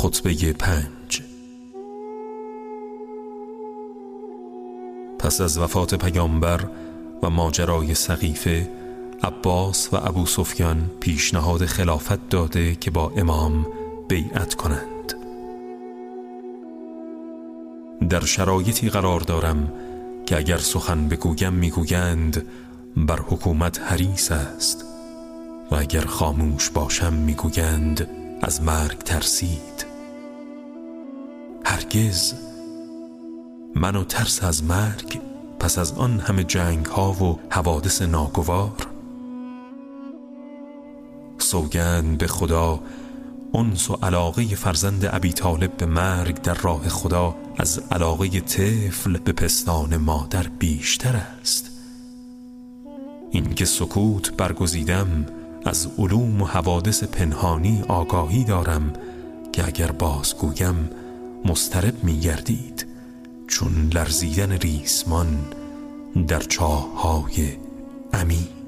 خطبه پنج. پس از وفات پیامبر و ماجرای سقیفه عباس و ابو سفیان پیشنهاد خلافت داده که با امام بیعت کنند. در شرایطی قرار دارم که اگر سخن بگویم می‌گویند بر حکومت حریص است و اگر خاموش باشم می‌گویند از مرگ ترسید. هرگز. من و ترس از مرگ پس از آن همه جنگ ها و حوادث ناگوار. سوگند به خدا انس و علاقه فرزند ابی طالب به مرگ در راه خدا از علاقه طفل به پستان مادر بیشتر است. اینکه سکوت برگزیدم از علوم و حوادث پنهانی آگاهی دارم که اگر بازگویم مسترب می گردید چون لرزیدن ریسمان در چاه های عمیق